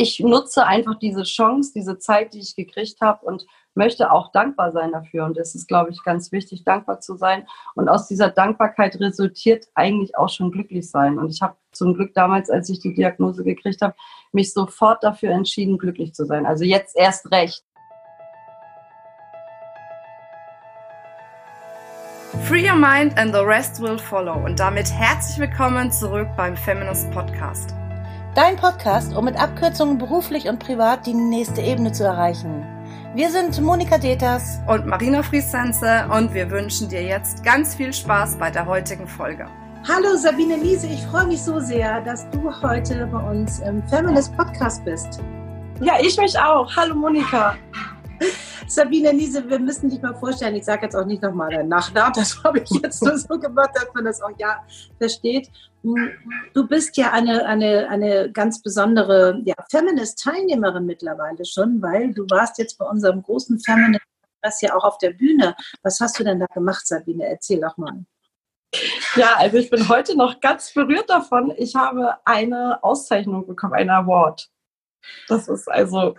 ich nutze einfach diese Chance, diese Zeit, die ich gekriegt habe und möchte auch dankbar sein dafür. Und es ist, glaube ich, ganz wichtig, dankbar zu sein. Und aus dieser Dankbarkeit resultiert eigentlich auch schon glücklich sein. Und ich habe zum Glück damals, als ich die Diagnose gekriegt habe, mich sofort dafür entschieden, glücklich zu sein. Also jetzt erst recht. Free your mind and the rest will follow. Und damit herzlich willkommen zurück beim Feminist Podcast. Dein Podcast, um mit Abkürzungen beruflich und privat die nächste Ebene zu erreichen. Wir sind Monika Deters und Marina Friesense und wir wünschen dir jetzt ganz viel Spaß bei der heutigen Folge. Hallo Sabine Liese, ich freue mich so sehr, dass du heute bei uns im Feminist Podcast bist. Ja, ich mich auch. Hallo Monika. Sabine Niese, wir müssen dich mal vorstellen. Ich sage jetzt auch nicht nochmal deinen Nachnamen, das habe ich jetzt nur so gemacht, dass man das auch ja versteht. Du bist ja eine, eine, eine ganz besondere ja, Feminist-Teilnehmerin mittlerweile schon, weil du warst jetzt bei unserem großen Feminist das ja auch auf der Bühne. Was hast du denn da gemacht, Sabine? Erzähl doch mal. Ja, also ich bin heute noch ganz berührt davon. Ich habe eine Auszeichnung bekommen, einen Award. Das ist also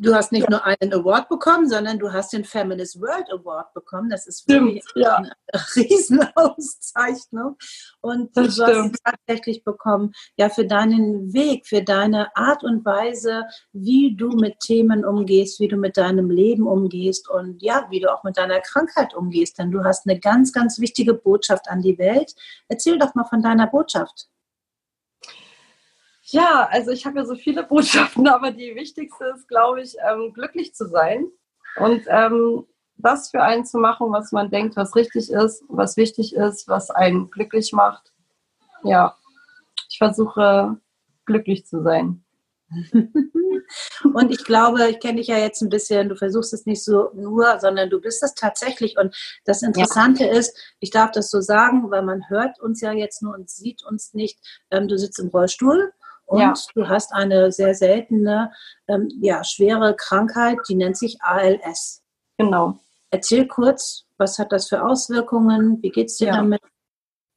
du hast nicht ja. nur einen Award bekommen, sondern du hast den Feminist World Award bekommen. Das ist wirklich ja. eine Riesenauszeichnung. Und das du stimmt. hast ihn tatsächlich bekommen, ja, für deinen Weg, für deine Art und Weise, wie du mit Themen umgehst, wie du mit deinem Leben umgehst und ja, wie du auch mit deiner Krankheit umgehst. Denn du hast eine ganz, ganz wichtige Botschaft an die Welt. Erzähl doch mal von deiner Botschaft. Ja, also ich habe ja so viele Botschaften, aber die wichtigste ist, glaube ich, ähm, glücklich zu sein und ähm, das für einen zu machen, was man denkt, was richtig ist, was wichtig ist, was einen glücklich macht. Ja, ich versuche glücklich zu sein. und ich glaube, ich kenne dich ja jetzt ein bisschen, du versuchst es nicht so nur, sondern du bist es tatsächlich. Und das Interessante ja. ist, ich darf das so sagen, weil man hört uns ja jetzt nur und sieht uns nicht. Ähm, du sitzt im Rollstuhl und ja. du hast eine sehr seltene, ähm, ja, schwere Krankheit, die nennt sich ALS. Genau. Erzähl kurz, was hat das für Auswirkungen? Wie geht es dir ja. damit?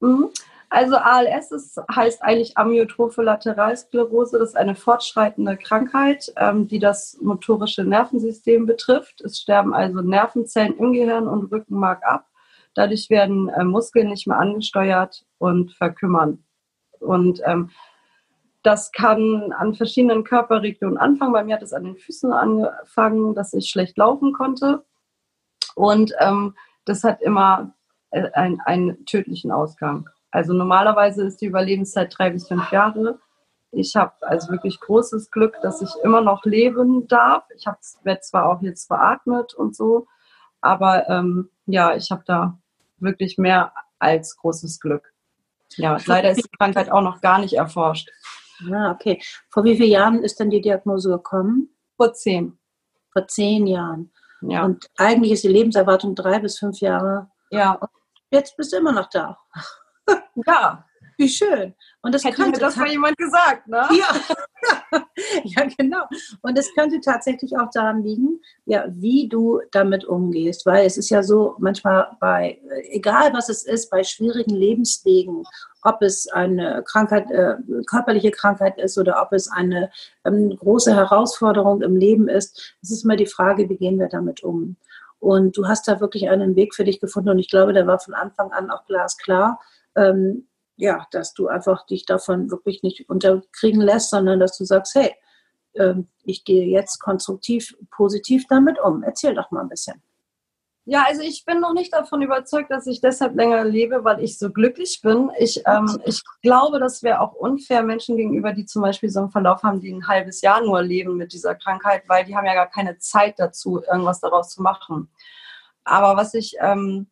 Mhm. Also ALS ist, heißt eigentlich Amyotrophe Lateralsklerose. Das ist eine fortschreitende Krankheit, ähm, die das motorische Nervensystem betrifft. Es sterben also Nervenzellen im Gehirn und Rückenmark ab. Dadurch werden äh, Muskeln nicht mehr angesteuert und verkümmern. Und ähm, das kann an verschiedenen Körperregionen anfangen. Bei mir hat es an den Füßen angefangen, dass ich schlecht laufen konnte. Und ähm, das hat immer äh, einen, einen tödlichen Ausgang. Also normalerweise ist die Überlebenszeit drei bis fünf Jahre. Ich habe also wirklich großes Glück, dass ich immer noch leben darf. Ich werde zwar auch jetzt beatmet und so, aber ähm, ja, ich habe da wirklich mehr als großes Glück. Ja, leider ist die Krankheit auch noch gar nicht erforscht. Ah, okay. Vor wie vielen Jahren ist denn die Diagnose gekommen? Vor zehn. Vor zehn Jahren. Ja. Und eigentlich ist die Lebenserwartung drei bis fünf Jahre. Ja. Und jetzt bist du immer noch da. Ja. Wie schön. Und das Hätte mir das mal jemand gesagt, ne? Ja. ja, genau. Und es könnte tatsächlich auch daran liegen, ja, wie du damit umgehst. Weil es ist ja so, manchmal bei, egal was es ist, bei schwierigen Lebenswegen, ob es eine Krankheit, äh, körperliche Krankheit ist oder ob es eine ähm, große Herausforderung im Leben ist, es ist immer die Frage, wie gehen wir damit um? Und du hast da wirklich einen Weg für dich gefunden und ich glaube, der war von Anfang an auch glasklar. Ähm, ja, dass du einfach dich davon wirklich nicht unterkriegen lässt, sondern dass du sagst, hey, ähm, ich gehe jetzt konstruktiv, positiv damit um. Erzähl doch mal ein bisschen. Ja, also ich bin noch nicht davon überzeugt, dass ich deshalb länger lebe, weil ich so glücklich bin. Ich, ähm, ich glaube, das wäre auch unfair Menschen gegenüber, die zum Beispiel so einen Verlauf haben, die ein halbes Jahr nur leben mit dieser Krankheit, weil die haben ja gar keine Zeit dazu, irgendwas daraus zu machen. Aber was ich ähm,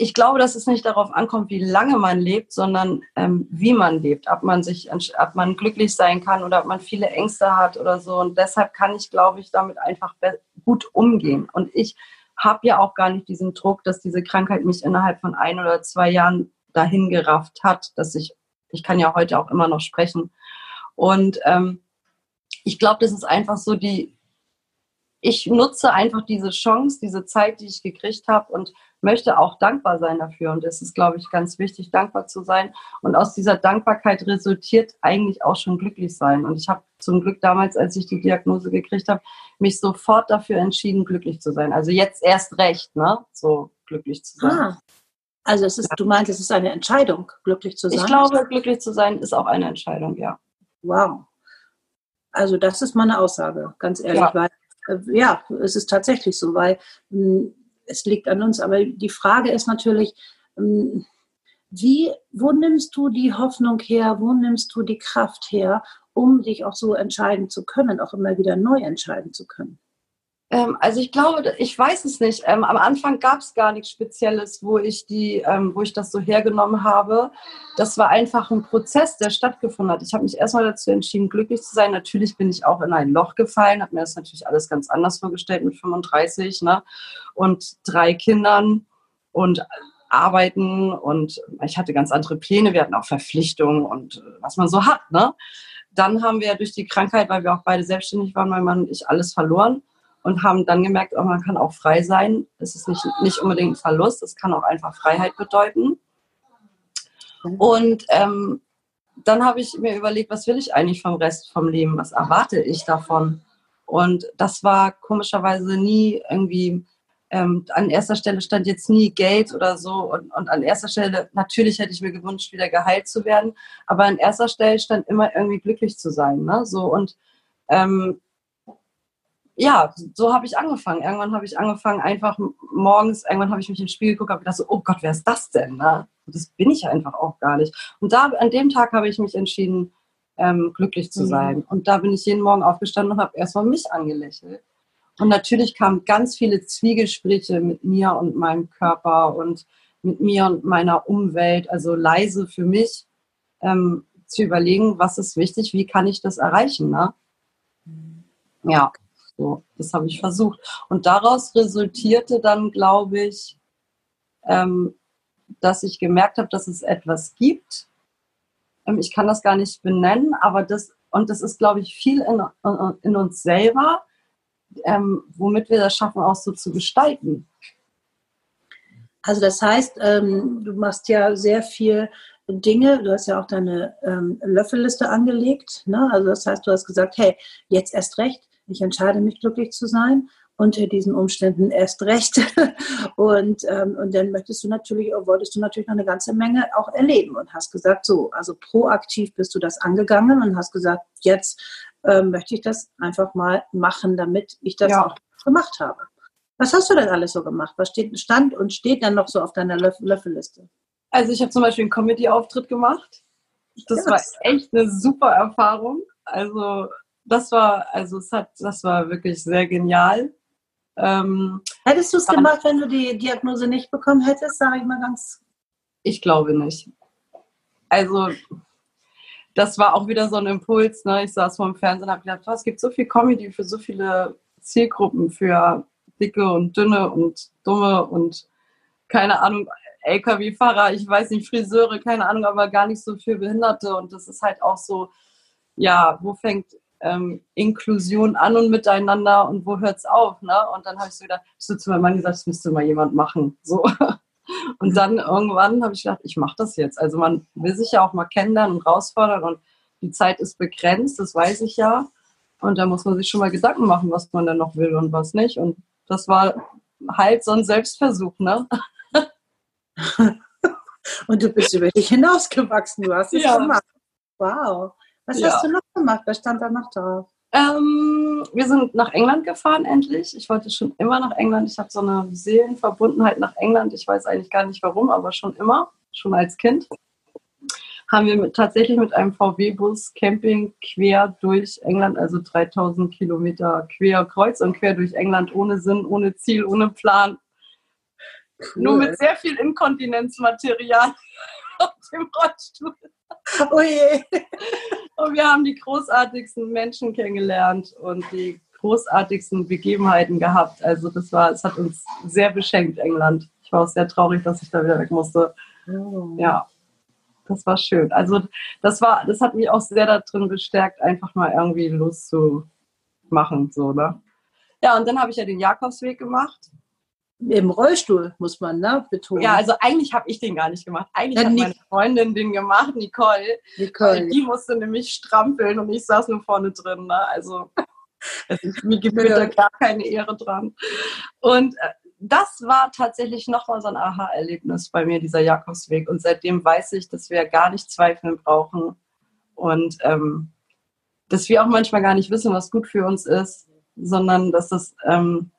ich glaube, dass es nicht darauf ankommt, wie lange man lebt, sondern ähm, wie man lebt, ob man sich, ob man glücklich sein kann oder ob man viele Ängste hat oder so. Und deshalb kann ich, glaube ich, damit einfach gut umgehen. Und ich habe ja auch gar nicht diesen Druck, dass diese Krankheit mich innerhalb von ein oder zwei Jahren dahin gerafft hat, dass ich, ich kann ja heute auch immer noch sprechen. Und ähm, ich glaube, das ist einfach so die, ich nutze einfach diese Chance, diese Zeit, die ich gekriegt habe und möchte auch dankbar sein dafür. Und es ist, glaube ich, ganz wichtig, dankbar zu sein. Und aus dieser Dankbarkeit resultiert eigentlich auch schon glücklich sein. Und ich habe zum Glück damals, als ich die Diagnose gekriegt habe, mich sofort dafür entschieden, glücklich zu sein. Also jetzt erst recht, ne? So glücklich zu sein. Ah. Also es ist, du meinst, es ist eine Entscheidung, glücklich zu sein? Ich glaube, glücklich zu sein ist auch eine Entscheidung, ja. Wow. Also das ist meine Aussage, ganz ehrlich, ja. weil äh, ja, es ist tatsächlich so, weil mh, hm, es liegt an uns. Aber die Frage ist natürlich, mh, hm, wie, wo nimmst du die Hoffnung her, wo nimmst du die Kraft her, um dich auch so entscheiden zu können, auch immer wieder neu entscheiden zu können? Ähm, also ich glaube, ich weiß es nicht. Ähm, am Anfang gab es gar nichts Spezielles, wo ich die, ähm, wo ich das so hergenommen habe. Das war einfach ein Prozess, der stattgefunden hat. Ich habe mich erstmal dazu entschieden, glücklich zu sein. Natürlich bin ich auch in ein Loch gefallen, habe mir das natürlich alles ganz anders vorgestellt mit 35 ne? und drei Kindern und arbeiten und ich hatte ganz andere Pläne. Wir hatten auch Verpflichtungen und äh, was man so hat. Ne? Dann haben wir durch die Krankheit, weil wir auch beide selbstständig waren, mein Mann und ich alles verloren und haben dann gemerkt, oh, man kann auch frei sein. Es ist nicht, nicht unbedingt ein Verlust, es kann auch einfach Freiheit bedeuten. Und ähm, dann habe ich mir überlegt, was will ich eigentlich vom Rest vom Leben? Was erwarte ich davon? Und das war komischerweise nie irgendwie, ähm, an erster Stelle stand jetzt nie Geld oder so. Und, und an erster Stelle, natürlich hätte ich mir gewünscht, wieder geheilt zu werden. Aber an erster Stelle stand immer irgendwie glücklich zu sein. Ne? So, und ähm, ja, so habe ich angefangen. Irgendwann habe ich angefangen, einfach morgens, irgendwann habe ich mich ins Spiel geguckt und gedacht so, oh Gott, wer ist das denn? Ne? Das bin ich einfach auch gar nicht. Und da, an dem Tag habe ich mich entschieden, ähm, glücklich zu mhm. sein. Mhm. Und da bin ich jeden Morgen aufgestanden und habe erstmal mich angelächelt. Und natürlich kamen ganz viele Zwiegespräche mit mir und meinem Körper und mit mir und meiner Umwelt, also leise für mich, ähm, zu überlegen, was ist wichtig, wie kann ich das erreichen. Ne? Mhm. Ja. So, das habe ich versucht. Und daraus resultierte dann, glaube ich, ähm, dass ich gemerkt habe, dass es etwas gibt. Ähm, ich kann das gar nicht benennen, aber das, und das ist, glaube ich, viel in, in uns selber, ähm, womit wir das schaffen, auch so zu gestalten. Also das heißt, ähm, du machst ja sehr viel Dinge, du hast ja auch deine ähm, Löffelliste angelegt. Ne? Also das heißt, du hast gesagt, hey, jetzt erst recht, ich entscheide mich glücklich zu sein unter diesen Umständen erst recht. und, ähm, und dann möchtest du natürlich, wolltest du natürlich noch eine ganze Menge auch erleben und hast gesagt, so, also proaktiv bist du das angegangen und hast gesagt, jetzt ähm, möchte ich das einfach mal machen, damit ich das ja. auch gemacht habe. Was hast du denn alles so gemacht? Was steht, stand und steht dann noch so auf deiner Löff Löffelliste? Also ich habe zum Beispiel einen Comedy-Auftritt gemacht. Das ja, war echt eine super Erfahrung. Also das war, also es hat, das war wirklich sehr genial. Ähm, Hättest du es gemacht, wenn du die Diagnose nicht bekommen hättest, sage ich mal ganz. Ich glaube nicht. Also, das war auch wieder so ein Impuls. Ne? Ich saß vor dem Fernsehen und habe gedacht, oh, es gibt so viel Comedy für so viele Zielgruppen, für dicke und dünne und dumme und keine Ahnung, LKW-Fahrer, ich weiß nicht, Friseure, keine Ahnung, aber gar nicht so für Behinderte. Und das ist halt auch so, ja, wo fängt ähm, Inklusion an und miteinander und wo hört es auf? Ne? Und dann habe ich so gedacht, ich so zu meinem Mann gesagt, das müsste mal jemand machen. So. Und dann irgendwann habe ich gedacht, ich mache das jetzt. Also man will sich ja auch mal kennenlernen und herausfordern und die Zeit ist begrenzt, das weiß ich ja. Und da muss man sich schon mal Gedanken machen, was man denn noch will und was nicht. Und das war halt so ein Selbstversuch, ne? und du bist über dich hinausgewachsen, du hast es ja. gemacht. Wow. Was ja. hast du noch gemacht? Was stand da noch drauf? Ähm, wir sind nach England gefahren, endlich. Ich wollte schon immer nach England. Ich habe so eine Seelenverbundenheit nach England. Ich weiß eigentlich gar nicht warum, aber schon immer, schon als Kind. Haben wir mit, tatsächlich mit einem VW-Bus Camping quer durch England, also 3000 Kilometer quer, kreuz und quer durch England, ohne Sinn, ohne Ziel, ohne Plan. Cool. Nur mit sehr viel Inkontinenzmaterial auf dem Rollstuhl. Oh je. Und wir haben die großartigsten Menschen kennengelernt und die großartigsten Begebenheiten gehabt. Also das war, es hat uns sehr beschenkt, England. Ich war auch sehr traurig, dass ich da wieder weg musste. Oh. Ja, das war schön. Also das war, das hat mich auch sehr darin bestärkt, einfach mal irgendwie loszumachen, so, ne? Ja, und dann habe ich ja den Jakobsweg gemacht. Im Rollstuhl, muss man ne, betonen. Ja, also eigentlich habe ich den gar nicht gemacht. Eigentlich Ja, hat meine Freundin den gemacht, Nicole. Nicole. die musste nämlich strampeln und ich saß nur vorne drin. Ne? Also ist, mir gebührt da gar keine Ehre dran. Und äh, das war tatsächlich nochmal so ein Aha-Erlebnis bei mir, dieser Jakobsweg. Und seitdem weiß ich, dass wir gar nicht zweifeln brauchen und ähm, dass wir auch manchmal gar nicht wissen, was gut für uns ist, sondern dass das, ähm,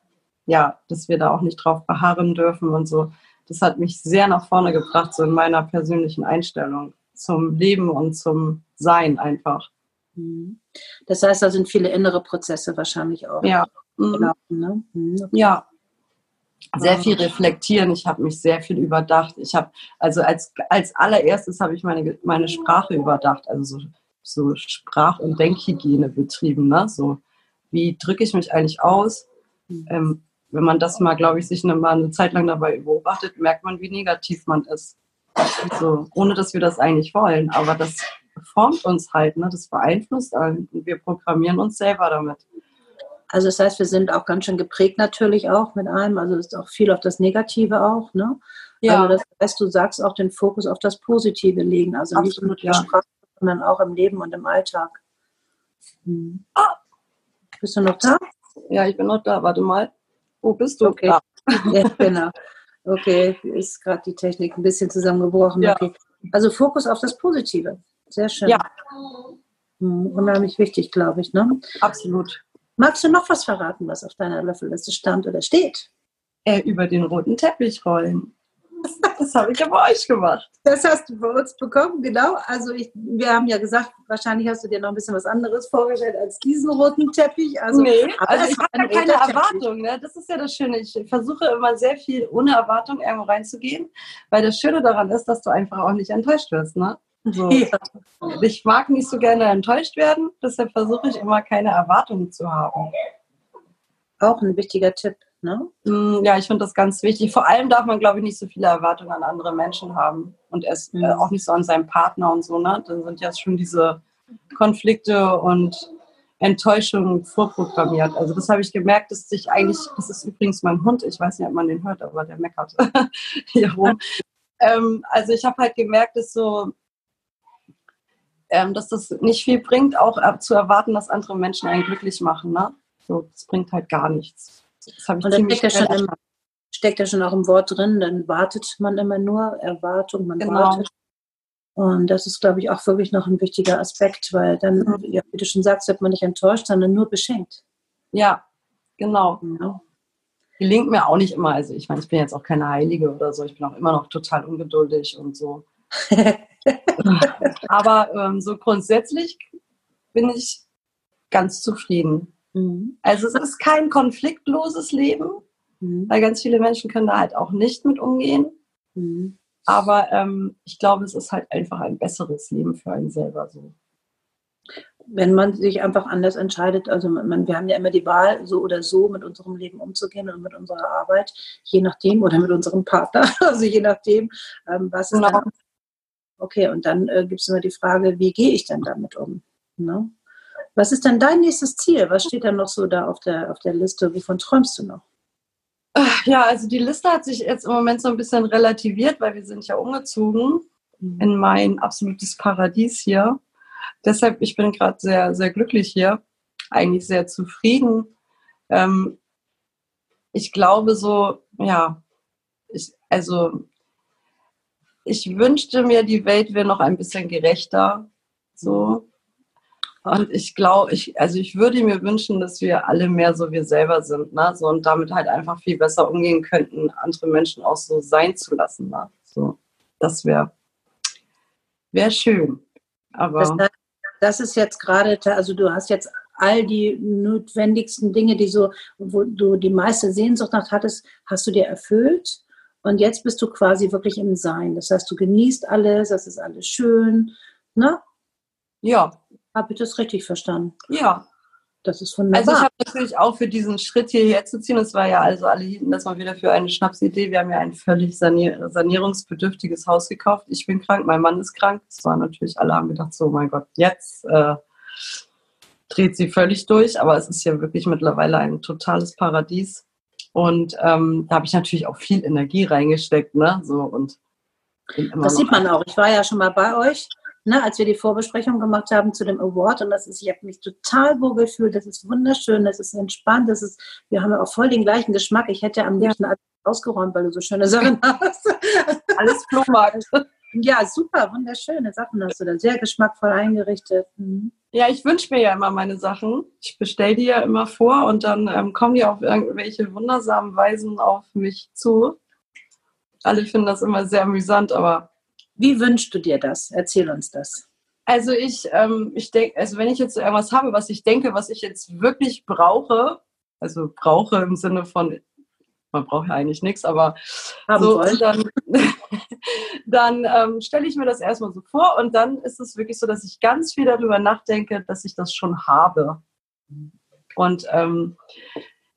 ja, dass wir da auch nicht drauf beharren dürfen und so. Das hat mich sehr nach vorne gebracht, so in meiner persönlichen Einstellung zum Leben und zum Sein einfach. Mhm. Das heißt, da sind viele innere Prozesse wahrscheinlich auch. Ja. Mhm. gelaufen, ne? Mhm. Ja. Sehr viel reflektieren. Ich habe mich sehr viel überdacht. Ich habe, also als, als allererstes habe ich meine, meine Sprache überdacht, also so, so Sprach- und Denkhygiene betrieben. Ne? So, wie drücke ich mich eigentlich aus? Ähm, wenn man das mal, glaube ich, sich eine, mal eine Zeit lang dabei beobachtet, merkt man, wie negativ man ist. So, ohne dass wir das eigentlich wollen. Aber das formt uns halt, ne? das beeinflusst einen und wir programmieren uns selber damit. Also das heißt, wir sind auch ganz schön geprägt natürlich auch mit allem. Also es ist auch viel auf das Negative auch. Ne? Also das heißt, du sagst auch den Fokus auf das Positive legen. Also nicht nur Absolut, in ja. Sprache, sondern auch im Leben und im Alltag. Mhm. Ah. Bist du noch da? Ja, ich bin noch da. Warte mal. Wo bist du? Okay. Da. Ja, genau. Okay, ist gerade die Technik ein bisschen zusammengebrochen. Ja. Okay. Also Fokus auf das Positive. Sehr schön. Ja. Mhm, Unheimlich wichtig, glaube ich. Ne? Absolut. Magst du noch was verraten, was auf deiner Löffelliste stand oder steht? Äh, über den roten Teppich rollen. Das habe ich ja bei euch gemacht. Das hast du bei uns bekommen, genau. Also ich, wir haben ja gesagt, wahrscheinlich hast du dir noch ein bisschen was anderes vorgestellt als diesen roten Teppich. Also, nee, aber also ich habe ja keine. Erwartung. Ne? Das ist ja das Schöne. Ich versuche immer sehr viel ohne Erwartung irgendwo reinzugehen, weil das Schöne daran ist, dass du einfach auch nicht enttäuscht wirst. Ne? So. Ja. Ich mag nicht so gerne enttäuscht werden, deshalb versuche ich immer keine Erwartungen zu haben. Auch ein wichtiger Tipp. Ne? Mm, Ja, ich finde das ganz wichtig. Vor allem darf man, glaube ich, nicht so viele Erwartungen an andere Menschen haben und erst Mhm. äh, auch nicht so an seinen Partner und so. Ne? Dann sind ja schon diese Konflikte und Enttäuschungen vorprogrammiert. Also das habe ich gemerkt, dass sich eigentlich, das ist übrigens mein Hund, ich weiß nicht, ob man den hört, aber der meckert hier rum. Ähm, also ich habe halt gemerkt, dass so, ähm, dass das nicht viel bringt, auch äh, zu erwarten, dass andere Menschen einen glücklich machen. Ne? So, das bringt halt gar nichts. Das habe ich Und ziemlich steckt ja, schon im, steckt ja schon auch im Wort drin, dann wartet man immer nur, Erwartung, man Genau. wartet. Und das ist, glaube ich, auch wirklich noch ein wichtiger Aspekt, weil dann, Mhm. ja, wie du schon sagst, wird man nicht enttäuscht, sondern nur beschenkt. Ja, genau. Ja. Gelingt mir auch nicht immer. Also ich meine, ich bin jetzt auch keine Heilige oder so. Ich bin auch immer noch total ungeduldig und so. Aber ähm, so grundsätzlich bin ich ganz zufrieden. Mhm. Also es ist kein konfliktloses Leben, Mhm. weil ganz viele Menschen können da halt auch nicht mit umgehen. Mhm. Aber ähm, ich glaube, es ist halt einfach ein besseres Leben für einen selber so. Wenn man sich einfach anders entscheidet, also man, wir haben ja immer die Wahl, so oder so mit unserem Leben umzugehen und mit unserer Arbeit, je nachdem, oder mit unserem Partner, also je nachdem, ähm, was ist Genau. dann. Okay, und dann äh, gibt es immer die Frage, wie gehe ich denn damit um? Ne? Was ist denn dein nächstes Ziel? Was steht dann noch so da auf der, auf der Liste? Wovon träumst du noch? Ja, also die Liste hat sich jetzt im Moment so ein bisschen relativiert, weil wir sind ja umgezogen in mein absolutes Paradies hier. Deshalb, ich bin gerade sehr, sehr glücklich hier, eigentlich sehr zufrieden. Ähm, ich glaube so, ja, ich, also ich wünschte mir, die Welt wäre noch ein bisschen gerechter. So. Und ich glaube, ich, also ich würde mir wünschen, dass wir alle mehr so wir selber sind, ne? So und damit halt einfach viel besser umgehen könnten, andere Menschen auch so sein zu lassen. Ne? So, das wäre wäre schön. Aber Das, heißt, das ist jetzt gerade, also du hast jetzt all die notwendigsten Dinge, die so, wo du die meiste Sehnsucht nach hattest, hast du dir erfüllt. Und jetzt bist du quasi wirklich im Sein. Das heißt, du genießt alles, das ist alles schön. Ne? ja, Habe ich das richtig verstanden? ja. Das ist Also wunderbar. ich habe natürlich auch für diesen Schritt hierher zu ziehen, es war ja also alle hielten das mal wieder für eine Schnapsidee. Wir haben ja ein völlig sanier sanierungsbedürftiges Haus gekauft. Ich bin krank, mein Mann ist krank. Das war natürlich, alle haben gedacht, so mein Gott, jetzt äh, dreht sie völlig durch. Aber es ist ja wirklich mittlerweile ein totales Paradies. Und ähm, da habe ich natürlich auch viel Energie reingesteckt, ne? So und das sieht man auch. Ich war ja schon mal bei euch, ne, als wir die Vorbesprechung gemacht haben zu dem Award. Und das ist, ich habe mich total wohl gefühlt. Das ist wunderschön, das ist entspannt, das ist, wir haben ja auch voll den gleichen Geschmack. Ich hätte am liebsten ja. ausgeräumt, weil du so schöne Sachen hast. Alles Flohmarkt. Ja, super, wunderschöne Sachen hast du da. Sehr geschmackvoll eingerichtet. Mhm. Ja, ich wünsche mir ja immer meine Sachen. Ich bestelle die ja immer vor und dann ähm, kommen die auf irgendwelche wundersamen Weisen auf mich zu. Alle finden das immer sehr amüsant, aber. Wie wünschst du dir das? Erzähl uns das. Also ich, ähm, ich denke, also wenn ich jetzt irgendwas habe, was ich denke, was ich jetzt wirklich brauche, also brauche im Sinne von, man braucht ja eigentlich nichts, aber Haben so, dann, dann ähm, stelle ich mir das erstmal so vor und dann ist es wirklich so, dass ich ganz viel darüber nachdenke, dass ich das schon habe. Und ähm,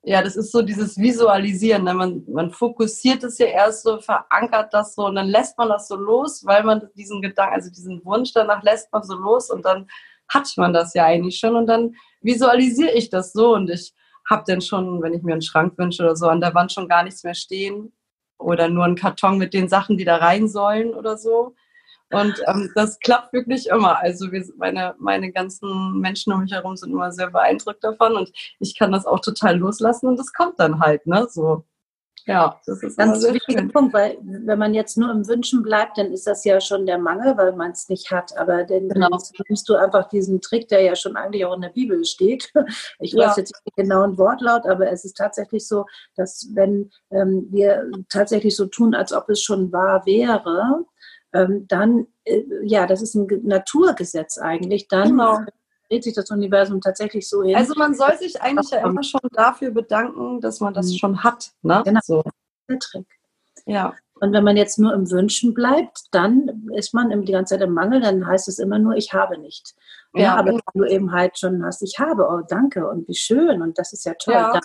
ja, das ist so dieses Visualisieren. Ne? Man, man fokussiert es ja erst so, verankert das so und dann lässt man das so los, weil man diesen Gedanken, also diesen Wunsch danach lässt man so los und dann hat man das ja eigentlich schon und dann visualisiere ich das so und ich habe dann schon, wenn ich mir einen Schrank wünsche oder so, an der Wand schon gar nichts mehr stehen oder nur einen Karton mit den Sachen, die da rein sollen oder so. Und ähm, das klappt wirklich immer. Also wir, meine, meine ganzen Menschen um mich herum sind immer sehr beeindruckt davon und ich kann das auch total loslassen und das kommt dann halt, ne? So. Ja, das ist ganz wichtiger schön. Punkt, weil wenn man jetzt nur im Wünschen bleibt, dann ist das ja schon der Mangel, weil man es nicht hat. Aber dann genau. nimmst du einfach diesen Trick, der ja schon eigentlich auch in der Bibel steht. Ich ja. weiß jetzt nicht genau ein Wortlaut, aber es ist tatsächlich so, dass wenn ähm, wir tatsächlich so tun, als ob es schon wahr wäre, dann, äh, ja, das ist ein Naturgesetz eigentlich, dann genau. dreht sich das Universum tatsächlich so hin. Also man soll sich eigentlich ja immer schon dafür bedanken, dass man das mhm. schon hat. Ne? Genau, so. der Trick. Ja. Und wenn man jetzt nur im Wünschen bleibt, dann ist man die ganze Zeit im Mangel, dann heißt es immer nur, ich habe nicht. Ja, ja aber wenn du eben halt schon hast, ich habe, oh danke und wie schön und das ist ja toll, ja. dann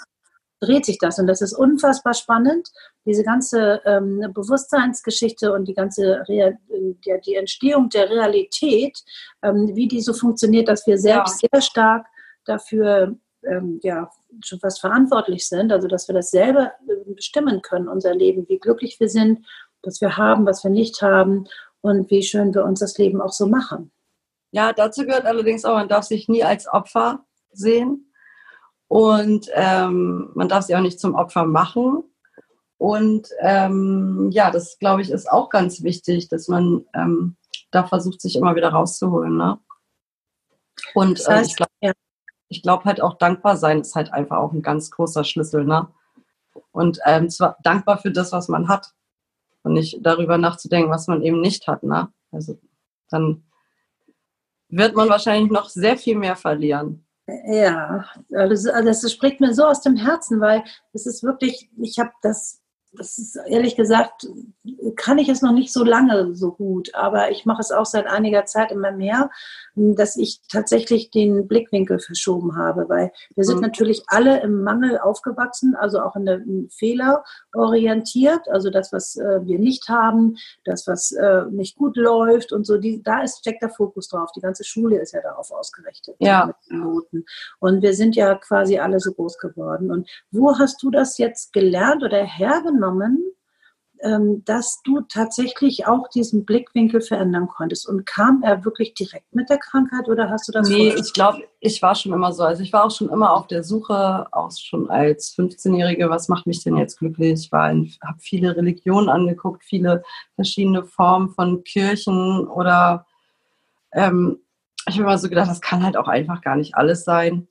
dreht sich das. Und das ist unfassbar spannend, diese ganze ähm, Bewusstseinsgeschichte und die ganze Real, die, die Entstehung der Realität, ähm, wie die so funktioniert, dass wir selbst ja. sehr stark dafür ähm, ja, schon fast verantwortlich sind, also dass wir das selber äh, bestimmen können, unser Leben, wie glücklich wir sind, was wir haben, was wir nicht haben und wie schön wir uns das Leben auch so machen. Ja, dazu gehört allerdings auch, man darf sich nie als Opfer sehen, und ähm, man darf sie auch nicht zum Opfer machen. Und ähm, ja, das glaube ich ist auch ganz wichtig, dass man ähm, da versucht, sich immer wieder rauszuholen. Ne? Und das äh, heißt, äh, ich glaube ja. glaub halt auch dankbar sein ist halt einfach auch ein ganz großer Schlüssel. Ne? Und ähm, zwar dankbar für das, was man hat und nicht darüber nachzudenken, was man eben nicht hat. Ne? Also dann wird man wahrscheinlich noch sehr viel mehr verlieren. Ja, also das spricht mir so aus dem Herzen, weil es ist wirklich, ich habe das das ist ehrlich gesagt, kann ich es noch nicht so lange so gut, aber ich mache es auch seit einiger Zeit immer mehr, dass ich tatsächlich den Blickwinkel verschoben habe, weil wir sind mhm. natürlich alle im Mangel aufgewachsen, also auch in der Fehler orientiert, also das, was äh, wir nicht haben, das, was äh, nicht gut läuft und so, die, da ist, steckt der Fokus drauf. Die ganze Schule ist ja darauf ausgerichtet. Ja. Mit Noten. Und wir sind ja quasi alle so groß geworden. Und wo hast du das jetzt gelernt oder hergenommen? Wahrgenommen, ähm, dass du tatsächlich auch diesen Blickwinkel verändern konntest. Und kam er wirklich direkt mit der Krankheit oder hast du das? Nee, ich glaube, ich war schon immer so. Also ich war auch schon immer auf der Suche, auch schon als 15-Jährige, was macht mich denn jetzt glücklich? Ich habe viele Religionen angeguckt, viele verschiedene Formen von Kirchen oder ähm, ich habe immer so gedacht, das kann halt auch einfach gar nicht alles sein.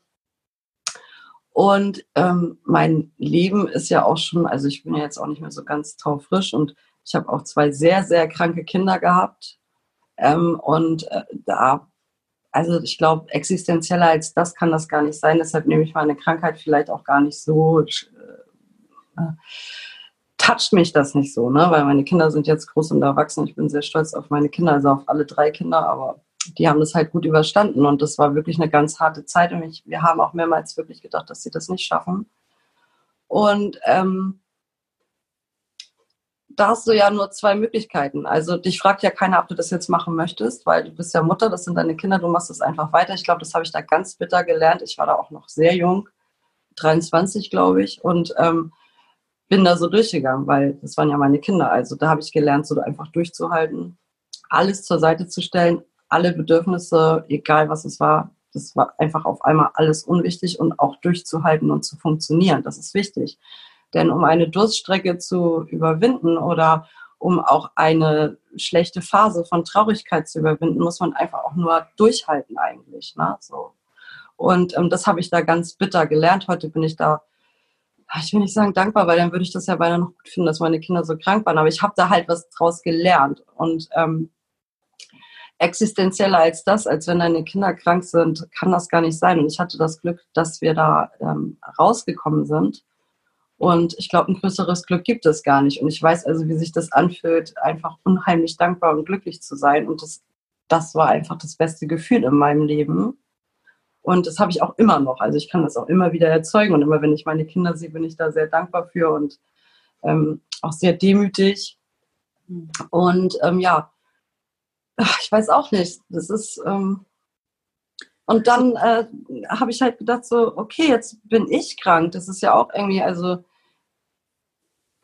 Und ähm, mein Leben ist ja auch schon, also ich bin ja jetzt auch nicht mehr so ganz taufrisch und ich habe auch zwei sehr, sehr kranke Kinder gehabt. Ähm, und äh, da, also ich glaube, existenzieller als das kann das gar nicht sein. Deshalb nehme ich meine Krankheit vielleicht auch gar nicht so, äh, äh, toucht mich das nicht so, ne? Weil meine Kinder sind jetzt groß und erwachsen. Ich bin sehr stolz auf meine Kinder, also auf alle drei Kinder, aber die haben das halt gut überstanden und das war wirklich eine ganz harte Zeit und ich, wir haben auch mehrmals wirklich gedacht, dass sie das nicht schaffen. Und ähm, da hast du ja nur zwei Möglichkeiten. Also dich fragt ja keiner, ob du das jetzt machen möchtest, weil du bist ja Mutter, das sind deine Kinder, du machst es einfach weiter. Ich glaube, das habe ich da ganz bitter gelernt. Ich war da auch noch sehr jung, 23 glaube ich. Und ähm, bin da so durchgegangen, weil das waren ja meine Kinder. Also da habe ich gelernt, so einfach durchzuhalten, alles zur Seite zu stellen, alle Bedürfnisse, egal was es war, das war einfach auf einmal alles unwichtig und auch durchzuhalten und zu funktionieren. Das ist wichtig. Denn um eine Durststrecke zu überwinden oder um auch eine schlechte Phase von Traurigkeit zu überwinden, muss man einfach auch nur durchhalten eigentlich. Ne? So. Und ähm, das habe ich da ganz bitter gelernt. Heute bin ich da, ich will nicht sagen dankbar, weil dann würde ich das ja beinahe noch gut finden, dass meine Kinder so krank waren. Aber ich habe da halt was draus gelernt. Und ähm, existenzieller als das, als wenn deine Kinder krank sind, kann das gar nicht sein. Und ich hatte das Glück, dass wir da ähm, rausgekommen sind. Und ich glaube, ein größeres Glück gibt es gar nicht. Und ich weiß also, wie sich das anfühlt, einfach unheimlich dankbar und glücklich zu sein. Und das, das war einfach das beste Gefühl in meinem Leben. Und das habe ich auch immer noch. Also ich kann das auch immer wieder erzeugen. Und immer wenn ich meine Kinder sehe, bin ich da sehr dankbar für und ähm, auch sehr demütig. Und ähm, ja, ich weiß auch nicht. Das ist. Ähm, und dann äh, habe ich halt gedacht, so, okay, jetzt bin ich krank. Das ist ja auch irgendwie, also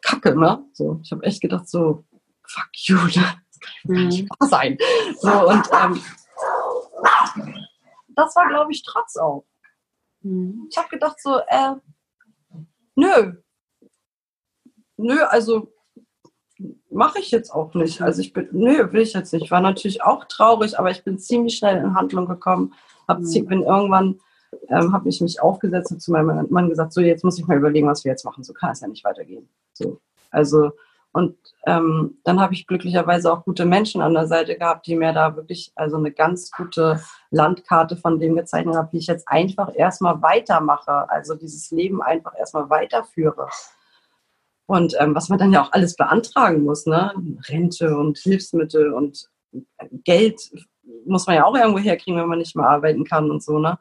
Kacke, ne? So, ich habe echt gedacht, so, fuck you, ne? das kann mhm. nicht wahr sein. So, und ähm, das war, glaube ich, trotz auch. Mhm. Ich habe gedacht, so, äh, nö. Nö, also mache ich jetzt auch nicht. Also ich bin, nö, will ich jetzt nicht. Ich war natürlich auch traurig, aber ich bin ziemlich schnell in Handlung gekommen hab, mhm. Bin irgendwann, ähm, habe ich mich aufgesetzt und zu meinem Mann gesagt, so jetzt muss ich mal überlegen, was wir jetzt machen. So kann es ja nicht weitergehen. So, also und ähm, dann habe ich glücklicherweise auch gute Menschen an der Seite gehabt, die mir da wirklich also eine ganz gute Landkarte von dem gezeichnet haben, wie ich jetzt einfach erstmal weitermache. Also dieses Leben einfach erstmal weiterführe. Und ähm, was man dann ja auch alles beantragen muss, ne? Rente und Hilfsmittel und Geld muss man ja auch irgendwo herkriegen, wenn man nicht mehr arbeiten kann und so, ne?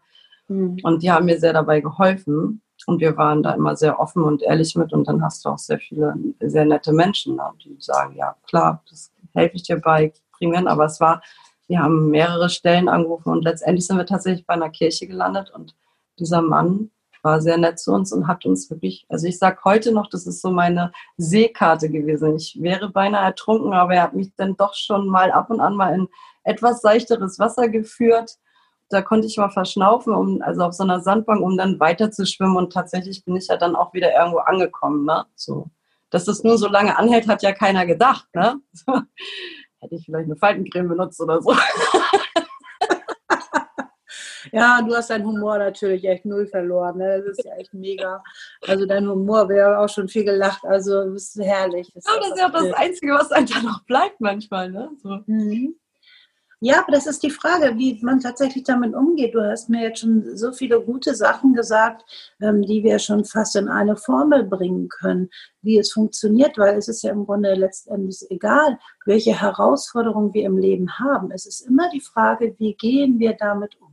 Mhm. Und die haben mir sehr dabei geholfen. Und wir waren da immer sehr offen und ehrlich mit. Und dann hast du auch sehr viele, sehr nette Menschen, ne? die sagen, ja, klar, das helfe ich dir bei, bringen. Aber es war, wir haben mehrere Stellen angerufen und letztendlich sind wir tatsächlich bei einer Kirche gelandet. Und dieser Mann war sehr nett zu uns und hat uns wirklich, also ich sage heute noch, das ist so meine Seekarte gewesen. Ich wäre beinahe ertrunken, aber er hat mich dann doch schon mal ab und an mal in etwas seichteres Wasser geführt. Da konnte ich mal verschnaufen, um, also auf so einer Sandbank, um dann weiter zu schwimmen. Und tatsächlich bin ich ja dann auch wieder irgendwo angekommen. Ne? So. Dass das nur so lange anhält, hat ja keiner gedacht. Ne? Hätte ich vielleicht eine Faltencreme benutzt oder so. Ja, du hast deinen Humor natürlich echt null verloren. Ne? Das ist ja echt mega. Also dein Humor, wir haben auch schon viel gelacht. Also das ist herrlich. Das, ja, das ist ja das Einzige, was einem da noch bleibt manchmal. Ne? So. Mhm. Ja, aber das ist die Frage, wie man tatsächlich damit umgeht. Du hast mir jetzt schon so viele gute Sachen gesagt, ähm, die wir schon fast in eine Formel bringen können, wie es funktioniert, weil es ist ja im Grunde letztendlich egal, welche Herausforderungen wir im Leben haben. Es ist immer die Frage, wie gehen wir damit um?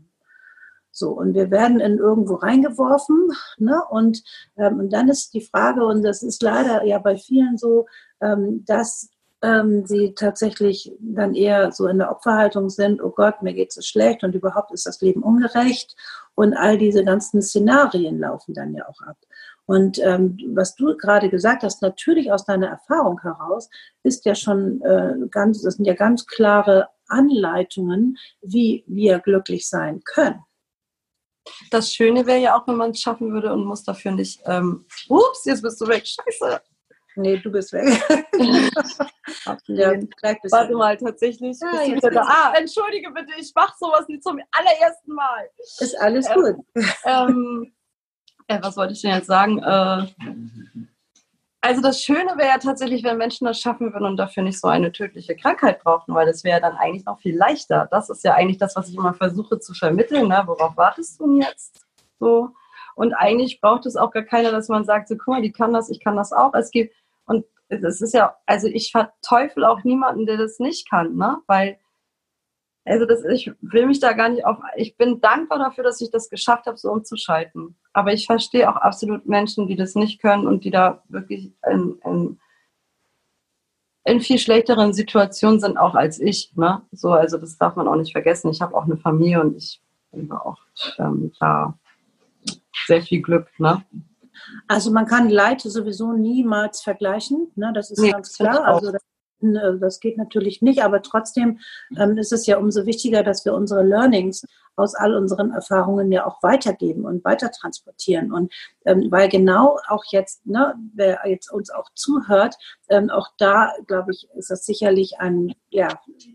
So, und wir werden in irgendwo reingeworfen, ne? Und, ähm, und dann ist die Frage, und das ist leider ja bei vielen so, ähm, dass ähm, sie tatsächlich dann eher so in der Opferhaltung sind, oh Gott, mir geht es schlecht und überhaupt ist das Leben ungerecht und all diese ganzen Szenarien laufen dann ja auch ab. Und ähm, was du gerade gesagt hast, natürlich aus deiner Erfahrung heraus, ist ja schon äh, ganz, das sind ja ganz klare Anleitungen, wie wir glücklich sein können. Das Schöne wäre ja auch, wenn man es schaffen würde und muss dafür nicht, ähm, ups, jetzt bist du weg, scheiße, Nee, du bist weg. ja, Warte mal, tatsächlich. Ja, bist du ah, entschuldige bitte, ich mache sowas nicht zum allerersten Mal. Ist alles ähm, gut. Ähm, äh, was wollte ich denn jetzt sagen? Äh, also das Schöne wäre ja tatsächlich, wenn Menschen das schaffen würden und dafür nicht so eine tödliche Krankheit brauchen, weil das wäre dann eigentlich noch viel leichter. Das ist ja eigentlich das, was ich immer versuche zu vermitteln. Ne? Worauf wartest du denn jetzt? So. Und eigentlich braucht es auch gar keiner, dass man sagt, so guck mal, die kann das, ich kann das auch. Es gibt und es ist ja, also ich verteufel auch niemanden, der das nicht kann, ne? Weil, also das, ich will mich da gar nicht auf, ich bin dankbar dafür, dass ich das geschafft habe, so umzuschalten. Aber ich verstehe auch absolut Menschen, die das nicht können und die da wirklich in, in, in viel schlechteren Situationen sind auch als ich. Ne? So, also das darf man auch nicht vergessen. Ich habe auch eine Familie und ich habe auch ähm, da sehr viel Glück. Ne? Also man kann Leid sowieso niemals vergleichen, ne? das ist nee, ganz klar. Also das, das, geht natürlich nicht, aber trotzdem ähm, ist es ja umso wichtiger, dass wir unsere Learnings aus all unseren Erfahrungen ja auch weitergeben und weiter transportieren. Und ähm, weil genau auch jetzt, ne, wer jetzt uns auch zuhört, ähm, auch da, glaube ich, ist das sicherlich ein, ja,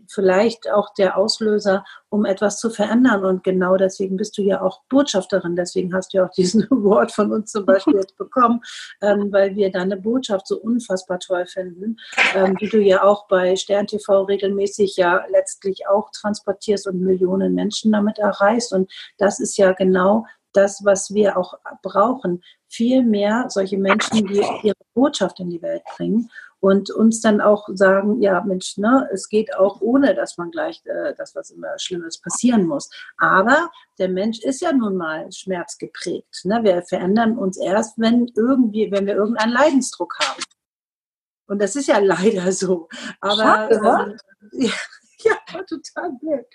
vielleicht auch der Auslöser, um etwas zu verändern. Und genau deswegen bist du ja auch Botschafterin. Deswegen hast du ja auch diesen Wort von uns zum Beispiel jetzt bekommen, ähm, weil wir deine Botschaft so unfassbar toll finden, ähm, die du ja auch bei Stern TV regelmäßig ja letztlich auch transportierst und Millionen Menschen damit erreichst erreichst. Und das ist ja genau das, was wir auch brauchen. Viel mehr solche Menschen, die ihre Botschaft in die Welt bringen und uns dann auch sagen, ja Mensch, ne, es geht auch ohne, dass man gleich äh, das, was immer Schlimmes passieren muss. Aber der Mensch ist ja nun mal schmerzgeprägt. Ne? Wir verändern uns erst, wenn irgendwie, wenn wir irgendeinen Leidensdruck haben. Und das ist ja leider so. Aber Schade, ähm, ja, ja, total blöd.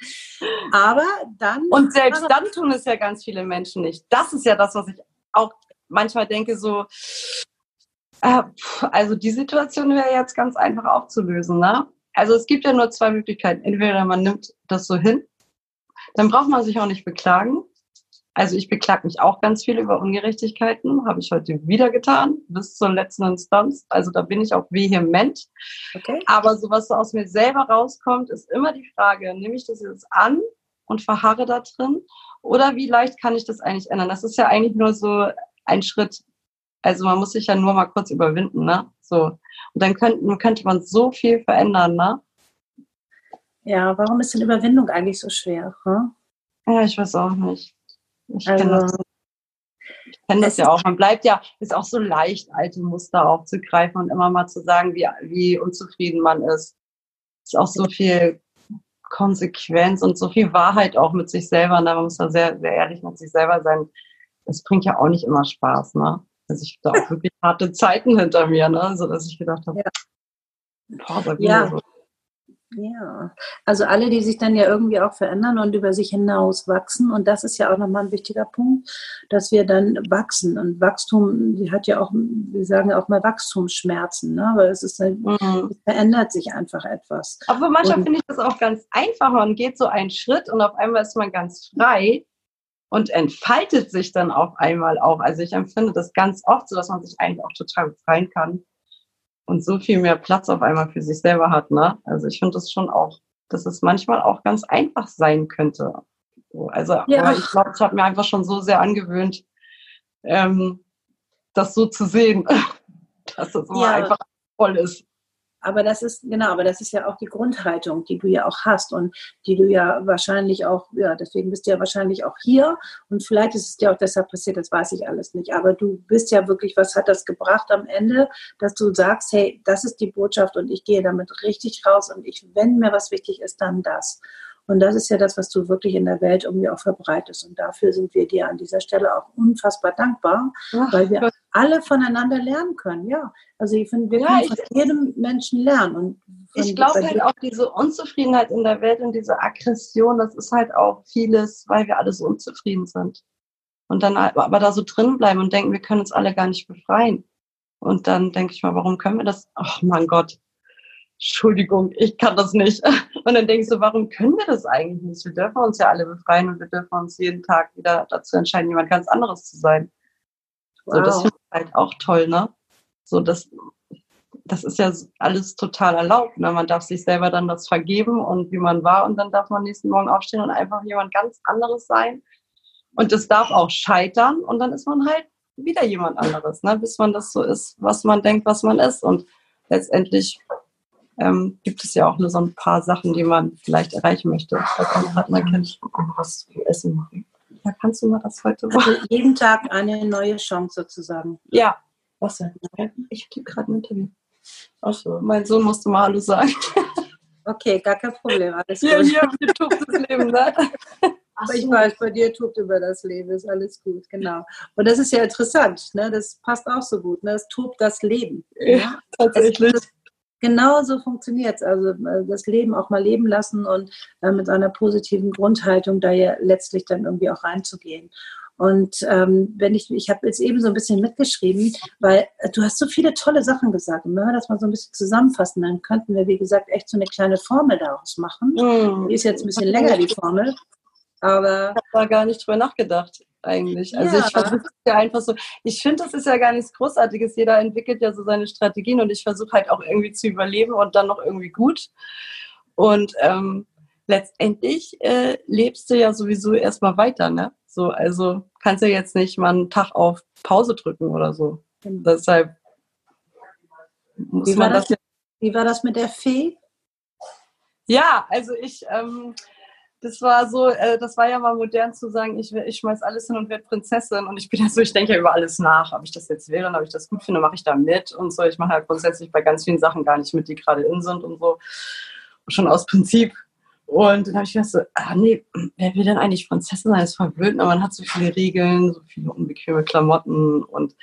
Aber dann. Und selbst dann tun es ja ganz viele Menschen nicht. Das ist ja das, was ich auch manchmal denke, so, äh, also die Situation wäre jetzt ganz einfach aufzulösen, ne? Also es gibt ja nur zwei Möglichkeiten. Entweder man nimmt das so hin, dann braucht man sich auch nicht beklagen. Also ich beklage mich auch ganz viel über Ungerechtigkeiten, habe ich heute wieder getan, bis zur letzten Instanz. Also da bin ich auch vehement. Okay. Aber so was so aus mir selber rauskommt, ist immer die Frage, nehme ich das jetzt an und verharre da drin? Oder wie leicht kann ich das eigentlich ändern? Das ist ja eigentlich nur so ein Schritt. Also man muss sich ja nur mal kurz überwinden, ne? So. Und dann könnte, könnte man so viel verändern, ne? Ja, warum ist denn Überwindung eigentlich so schwer? Hm? Ja, ich weiß auch nicht. Ich also, kenne das, ich kenn das ja auch. Man bleibt ja, ist auch so leicht, alte Muster aufzugreifen und immer mal zu sagen, wie, wie unzufrieden man ist. Ist auch so viel Konsequenz und so viel Wahrheit auch mit sich selber. Ne? Man muss da sehr, sehr ehrlich mit sich selber sein. Das bringt ja auch nicht immer Spaß, ne? Also ich habe da auch wirklich harte Zeiten hinter mir, ne? So dass ich gedacht habe, ja. boah, ja. So ja, also alle, die sich dann ja irgendwie auch verändern und über sich hinaus wachsen. Und das ist ja auch nochmal ein wichtiger Punkt, dass wir dann wachsen. Und Wachstum, die hat ja auch, wir sagen ja auch mal Wachstumsschmerzen, ne? weil es ist, mhm. es verändert sich einfach etwas. Aber manchmal finde ich das auch ganz einfach. Man geht so einen Schritt und auf einmal ist man ganz frei und entfaltet sich dann auf einmal auch. Also ich empfinde das ganz oft so, dass man sich eigentlich auch total befreien kann und so viel mehr Platz auf einmal für sich selber hat. Ne? Also ich finde das schon auch, dass es manchmal auch ganz einfach sein könnte. Also ja. ich glaube, ich habe mir einfach schon so sehr angewöhnt, ähm, das so zu sehen, dass das immer ja. einfach voll ist. Aber das ist, genau, aber das ist ja auch die Grundhaltung, die du ja auch hast und die du ja wahrscheinlich auch, ja, deswegen bist du ja wahrscheinlich auch hier und vielleicht ist es dir auch deshalb passiert, das weiß ich alles nicht. Aber du bist ja wirklich, was hat das gebracht am Ende, dass du sagst, hey, das ist die Botschaft und ich gehe damit richtig raus und ich, wenn mir was wichtig ist, dann das. Und das ist ja das, was du wirklich in der Welt irgendwie auch verbreitest. Und dafür sind wir dir an dieser Stelle auch unfassbar dankbar, Ach, weil wir Gott. alle voneinander lernen können. Ja, also ich finde, wir ja, können von jedem Menschen lernen. Und ich glaube halt auch diese Unzufriedenheit in der Welt und diese Aggression, das ist halt auch vieles, weil wir alle so unzufrieden sind. Und dann aber da so drin bleiben und denken, wir können uns alle gar nicht befreien. Und dann denke ich mal, warum können wir das? Ach mein Gott, Entschuldigung, ich kann das nicht. Und dann denkst du, warum können wir das eigentlich nicht? Wir dürfen uns ja alle befreien und wir dürfen uns jeden Tag wieder dazu entscheiden, jemand ganz anderes zu sein. Wow. So, das finde ich halt auch toll, ne? So, das, das ist ja alles total erlaubt. Ne? Man darf sich selber dann das vergeben und wie man war und dann darf man nächsten Morgen aufstehen und einfach jemand ganz anderes sein. Und das darf auch scheitern und dann ist man halt wieder jemand anderes, ne? bis man das so ist, was man denkt, was man ist. Und letztendlich ähm, gibt es ja auch nur so ein paar Sachen, die man vielleicht erreichen möchte. Da kann man mal kennt, was zu essen machen. Ja, kannst du mal das heute machen? Also jeden Tag eine neue Chance sozusagen. Ja. Was denn? Ich gebe gerade ein Interview. Ach so. Mein Sohn musste mal Hallo sagen. Okay, gar kein Problem. Alles gut. Ja, hier tobt das Leben, ne? Aber ich weiß, bei dir tobt über das Leben, ist alles gut, genau. Und das ist ja interessant, ne? Das passt auch so gut, ne? Es tobt das Leben. Ja, ja? tatsächlich. Es, Genau so funktioniert es. Also äh, das Leben auch mal leben lassen und äh, mit einer positiven Grundhaltung da ja letztlich dann irgendwie auch reinzugehen. Und ähm, wenn ich, ich habe jetzt eben so ein bisschen mitgeschrieben, weil äh, du hast so viele tolle Sachen gesagt. Und wenn wir das mal so ein bisschen zusammenfassen, dann könnten wir, wie gesagt, echt so eine kleine Formel daraus machen. Mm. Die ist jetzt ein bisschen länger, die Formel. Aber ich habe da gar nicht drüber nachgedacht, eigentlich. Also ja. ich versuche ja einfach so, ich finde, das ist ja gar nichts Großartiges. Jeder entwickelt ja so seine Strategien und ich versuche halt auch irgendwie zu überleben und dann noch irgendwie gut. Und ähm, letztendlich äh, lebst du ja sowieso erstmal weiter, ne? So, also kannst du ja jetzt nicht mal einen Tag auf Pause drücken oder so. Genau. Deshalb muss wie man das, das Wie war das mit der Fee? Ja, also ich, ähm, das war so, äh, das war ja mal modern zu sagen, ich, ich schmeiß alles hin und werde Prinzessin. Und ich bin ja so, ich denke ja über alles nach, ob ich das jetzt wäre und ob ich das gut finde, mache ich da mit und so. Ich mache ja grundsätzlich bei ganz vielen Sachen gar nicht mit, die gerade in sind und so. Schon aus Prinzip. Und dann habe ich gedacht so, ah nee, wer will denn eigentlich Prinzessin sein? Das ist verwöhnt, aber man hat so viele Regeln, so viele unbequeme Klamotten und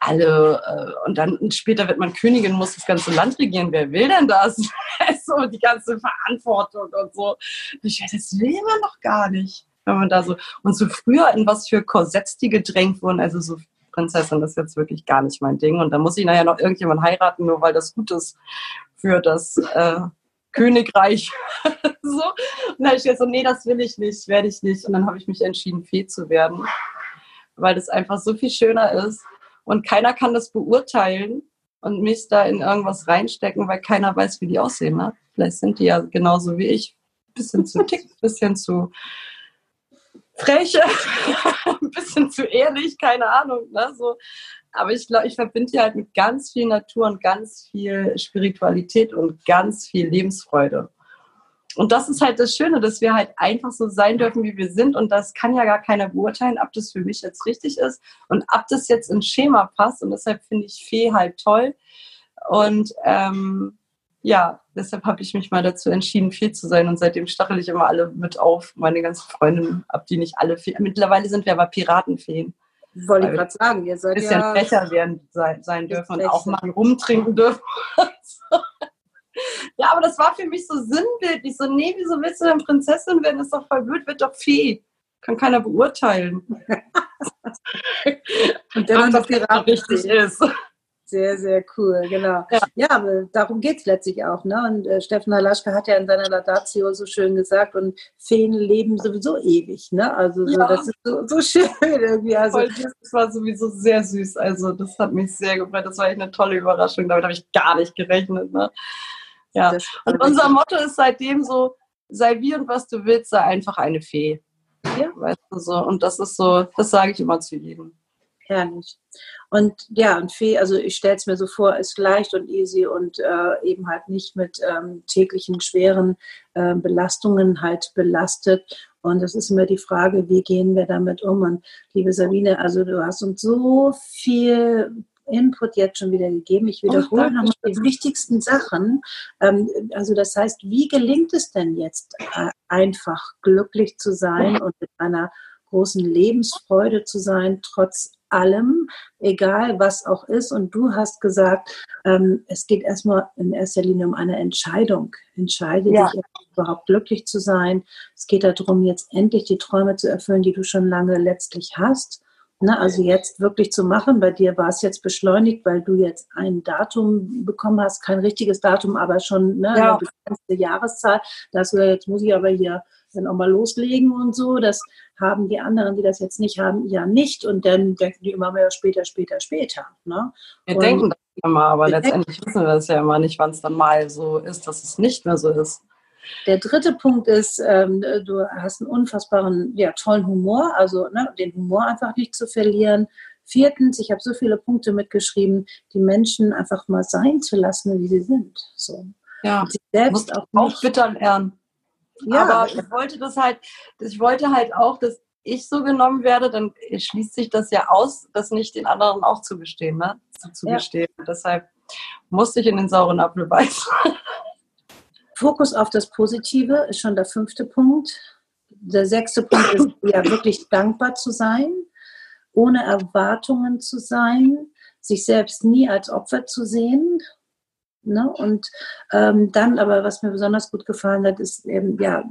alle äh, und dann später wird man Königin, muss das ganze Land regieren. Wer will denn das? so die ganze Verantwortung und so. Ich das will man doch gar nicht, wenn man da so und so früher in was für Korsetts die gedrängt wurden, also so Prinzessin das ist jetzt wirklich gar nicht mein Ding und dann muss ich nachher noch irgendjemand heiraten, nur weil das gut ist für das äh, Königreich. so. Und dann habe ich so, nee, das will ich nicht, werde ich nicht. Und dann habe ich mich entschieden, Fee zu werden, weil das einfach so viel schöner ist. Und keiner kann das beurteilen und mich da in irgendwas reinstecken, weil keiner weiß, wie die aussehen. Ne? Vielleicht sind die ja genauso wie ich. Bisschen zu tick, bisschen zu frech, ein bisschen zu ehrlich, keine Ahnung. Ne? So. Aber ich glaube, ich verbinde die halt mit ganz viel Natur und ganz viel Spiritualität und ganz viel Lebensfreude. Und das ist halt das Schöne, dass wir halt einfach so sein dürfen, wie wir sind. Und das kann ja gar keiner beurteilen, ob das für mich jetzt richtig ist und ob das jetzt ins Schema passt. Und deshalb finde ich Fee halt toll. Und ähm, ja, deshalb habe ich mich mal dazu entschieden, Fee zu sein. Und seitdem stachel ich immer alle mit auf, meine ganzen Freundinnen, ab die nicht alle Fee. Mittlerweile sind wir aber Piratenfeen. Wollte ich gerade sagen, ihr seid ein bisschen ja frecher werden, sein, sein dürfen und auch mal rumtrinken dürfen. ja, aber das war für mich so sinnbildlich. So, nee, wieso willst du denn Prinzessin werden? Ist doch voll blöd, wird doch Fee. Kann keiner beurteilen. und dann, dass das richtig ist. Sehr, sehr cool, genau. Ja, ja darum geht es letztlich auch. Ne? Und äh, Steffen Halaschka hat ja in seiner Laudatio so schön gesagt, und Feen leben sowieso ewig. Ne? Also so, ja. das ist so, so schön irgendwie. Also, das war sowieso sehr süß. Also das hat mich sehr gefreut. Das war echt eine tolle Überraschung. Damit habe ich gar nicht gerechnet. Ne? Ja. Und unser Motto ist seitdem so, sei wie und was du willst, sei einfach eine Fee. Ja. Weißt du so. Und das ist so, das sage ich immer zu jedem. Herrlich. Und ja, und Fee, also ich stelle es mir so vor, ist leicht und easy und äh, eben halt nicht mit ähm, täglichen schweren äh, Belastungen halt belastet. Und das ist immer die Frage, wie gehen wir damit um? Und liebe Sabine, also du hast uns so viel Input jetzt schon wieder gegeben. Ich wiederhole oh, nochmal die wichtigsten Sachen. Ähm, also das heißt, wie gelingt es denn jetzt äh, einfach glücklich zu sein und mit einer großen Lebensfreude zu sein, trotz allem, egal was auch ist. Und du hast gesagt, ähm, es geht erstmal in erster Linie um eine Entscheidung. Entscheide ja. dich überhaupt glücklich zu sein. Es geht darum, jetzt endlich die Träume zu erfüllen, die du schon lange letztlich hast. Ne, also jetzt wirklich zu machen. Bei dir war es jetzt beschleunigt, weil du jetzt ein Datum bekommen hast, kein richtiges Datum, aber schon ne, ja. eine begrenzte Jahreszahl. Da hast du jetzt muss ich aber hier dann auch mal loslegen und so. Das haben die anderen, die das jetzt nicht haben, ja nicht. Und dann denken die immer mehr später, später, später. Ne? Wir und denken das immer, aber letztendlich wissen wir das ja immer nicht, wann es dann mal so ist, dass es nicht mehr so ist. Der dritte Punkt ist, ähm, du hast einen unfassbaren, ja, tollen Humor, also ne, den Humor einfach nicht zu verlieren. Viertens, ich habe so viele Punkte mitgeschrieben, die Menschen einfach mal sein zu lassen, wie sie sind. So. Ja, und selbst auch, auch bitter lernen. Ja, aber ich wollte das halt, ich wollte halt auch, dass ich so genommen werde, dann schließt sich das ja aus, das nicht den anderen auch zu gestehen, ne? Zu gestehen. Ja. Deshalb musste ich in den sauren Apfel beißen. Fokus auf das Positive ist schon der fünfte Punkt. Der sechste Punkt ist ja wirklich dankbar zu sein, ohne Erwartungen zu sein, sich selbst nie als Opfer zu sehen. Ne? Und ähm, dann aber, was mir besonders gut gefallen hat, ist eben, ja,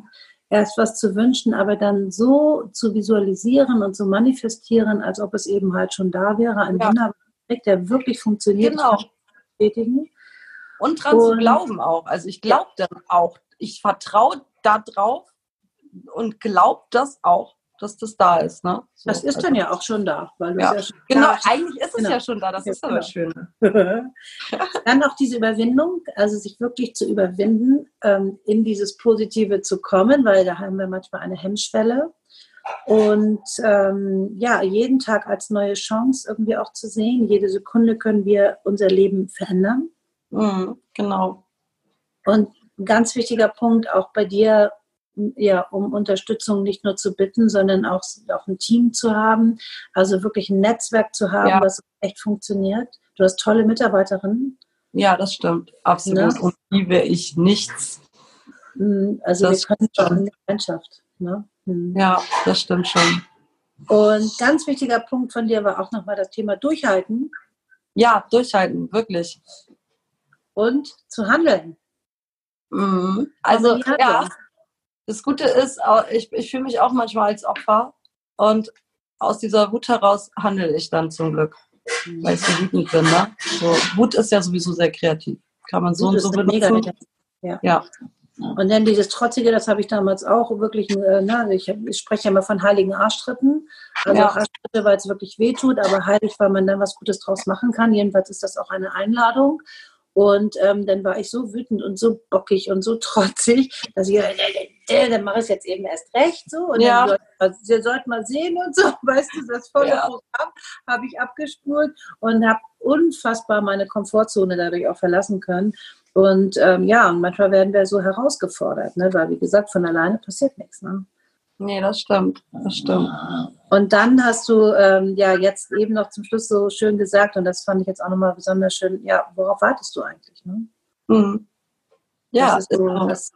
erst was zu wünschen, aber dann so zu visualisieren und zu manifestieren, als ob es eben halt schon da wäre, ein ja. wunderbarer Trick, der wirklich funktioniert. Genau. Bestätigen. Und dran und, zu glauben auch. Also ich glaube dann auch. Ich vertraue da drauf und glaube das auch dass das da ist. Ne? So, das ist also. dann ja auch schon da. Weil ja. ja schon genau, da eigentlich ist es genau. ja schon da. Das ja, ist aber genau. schön. dann auch diese Überwindung, also sich wirklich zu überwinden, ähm, in dieses Positive zu kommen, weil da haben wir manchmal eine Hemmschwelle. Und ähm, ja, jeden Tag als neue Chance irgendwie auch zu sehen. Jede Sekunde können wir unser Leben verändern. Mhm, genau. Und ein ganz wichtiger Punkt auch bei dir, ja, um Unterstützung nicht nur zu bitten, sondern auch, auch ein Team zu haben, also wirklich ein Netzwerk zu haben, ja. das echt funktioniert. Du hast tolle Mitarbeiterinnen. Ja, das stimmt, absolut. Ne? Und die wäre ich nichts. Mhm, also das wir können schon eine Gemeinschaft. Ne? Mhm. Ja, das stimmt schon. Und ganz wichtiger Punkt von dir war auch nochmal das Thema Durchhalten. Ja, durchhalten, wirklich. Und zu handeln. Mhm. Also, ja, das Gute ist, ich, ich fühle mich auch manchmal als Opfer und aus dieser Wut heraus handle ich dann zum Glück, weil ich so wütend bin. Ne? So, Wut ist ja sowieso sehr kreativ. Kann man so Wut und so benutzen. Ja. ja. Und dann dieses Trotzige, das habe ich damals auch wirklich, äh, ne, ich, ich spreche ja immer von heiligen Arschtritten. Also ja. Arschtritte, weil es wirklich wehtut, aber heilig, weil man dann was Gutes draus machen kann. Jedenfalls ist das auch eine Einladung. Und ähm, dann war ich so wütend und so bockig und so trotzig, dass ich, äh, äh, äh, dann mache ich es jetzt eben erst recht so. Und ja. dann sollt, ihr sollt mal sehen und so, weißt du, das volle ja. Programm habe ich abgespult und habe unfassbar meine Komfortzone dadurch auch verlassen können. Und ähm, ja, und manchmal werden wir so herausgefordert, ne? weil wie gesagt, von alleine passiert nichts. Ne? Nee, das stimmt. Das stimmt. Und dann hast du ähm, ja jetzt eben noch zum Schluss so schön gesagt, und das fand ich jetzt auch nochmal besonders schön, ja, worauf wartest du eigentlich? Ne? Mhm. Ja, das ist so, das,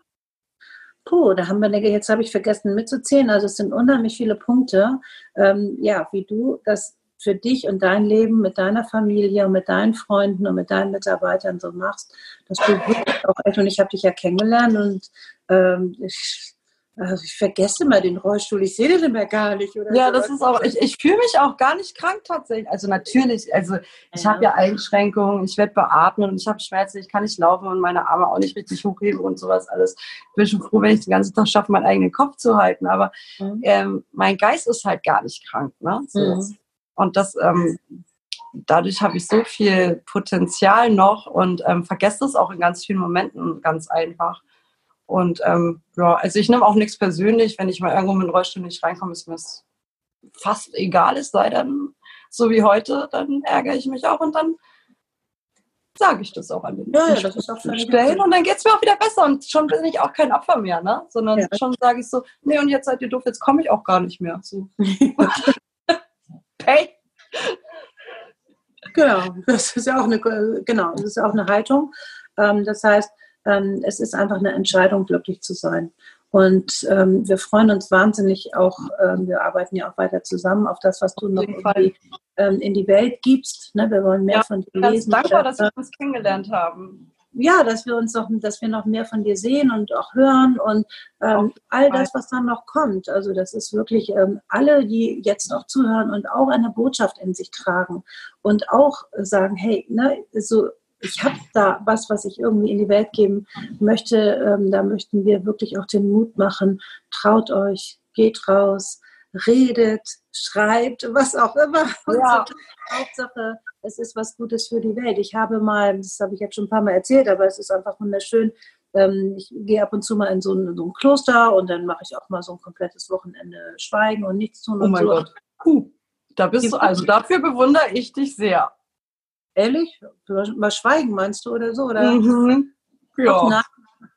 Puh, da haben wir, jetzt habe ich vergessen mitzuzählen. Also es sind unheimlich viele Punkte, ähm, ja, wie du das für dich und dein Leben mit deiner Familie und mit deinen Freunden und mit deinen Mitarbeitern so machst, dass du wirklich auch echt, und ich habe dich ja kennengelernt und ähm, ich, also ich vergesse mal den Rollstuhl, ich sehe den immer gar nicht. Ja, so. das ist auch, ich, ich fühle mich auch gar nicht krank tatsächlich. Also natürlich, also ich ja. habe ja Einschränkungen, ich werde beatmet und ich habe Schmerzen, ich kann nicht laufen und meine Arme auch nicht richtig hochheben und sowas alles. Ich bin schon froh, wenn ich den ganzen Tag schaffe, meinen eigenen Kopf zu halten. Aber mhm. ähm, mein Geist ist halt gar nicht krank. Ne? So. Mhm. Und das, ähm, dadurch habe ich so viel Potenzial noch und ähm, vergesse es auch in ganz vielen Momenten ganz einfach. Und ähm, ja, also ich nehme auch nichts persönlich, wenn ich mal irgendwo mit dem Rollstuhl nicht reinkomme, ist mir das fast egal, es sei dann so wie heute, dann ärgere ich mich auch und dann sage ich das auch an den ja, ja, Stellen und dann geht es mir auch wieder besser und schon bin ich auch kein Opfer mehr, ne? sondern ja. schon sage ich so, nee und jetzt seid ihr doof, jetzt komme ich auch gar nicht mehr. So. hey. Genau, das ist ja auch eine, genau, das ist auch eine Haltung. Ähm, das heißt, ähm, es ist einfach eine Entscheidung, glücklich zu sein. Und ähm, wir freuen uns wahnsinnig auch, ähm, wir arbeiten ja auch weiter zusammen auf das, was du noch ähm, in die Welt gibst. Ne? Wir wollen mehr ja, von dir ganz lesen. Dankbar, dass wir uns kennengelernt haben. Ja, dass wir uns noch, dass wir noch mehr von dir sehen und auch hören und ähm, all das, was dann noch kommt. Also das ist wirklich ähm, alle, die jetzt noch zuhören und auch eine Botschaft in sich tragen und auch sagen, hey, ne, so ich habe da was, was ich irgendwie in die Welt geben möchte. Ähm, da möchten wir wirklich auch den Mut machen. Traut euch, geht raus, redet, schreibt, was auch immer. Ja. Hauptsache, es ist was Gutes für die Welt. Ich habe mal, das habe ich jetzt schon ein paar Mal erzählt, aber es ist einfach wunderschön. Ähm, ich gehe ab und zu mal in so ein, so ein Kloster und dann mache ich auch mal so ein komplettes Wochenende Schweigen und nichts tun. Oh mein so. Gott. Puh. Da bist du, also dafür bewundere ich dich sehr. Ehrlich? Mal schweigen meinst du oder so? Oder? Mhm. Ja.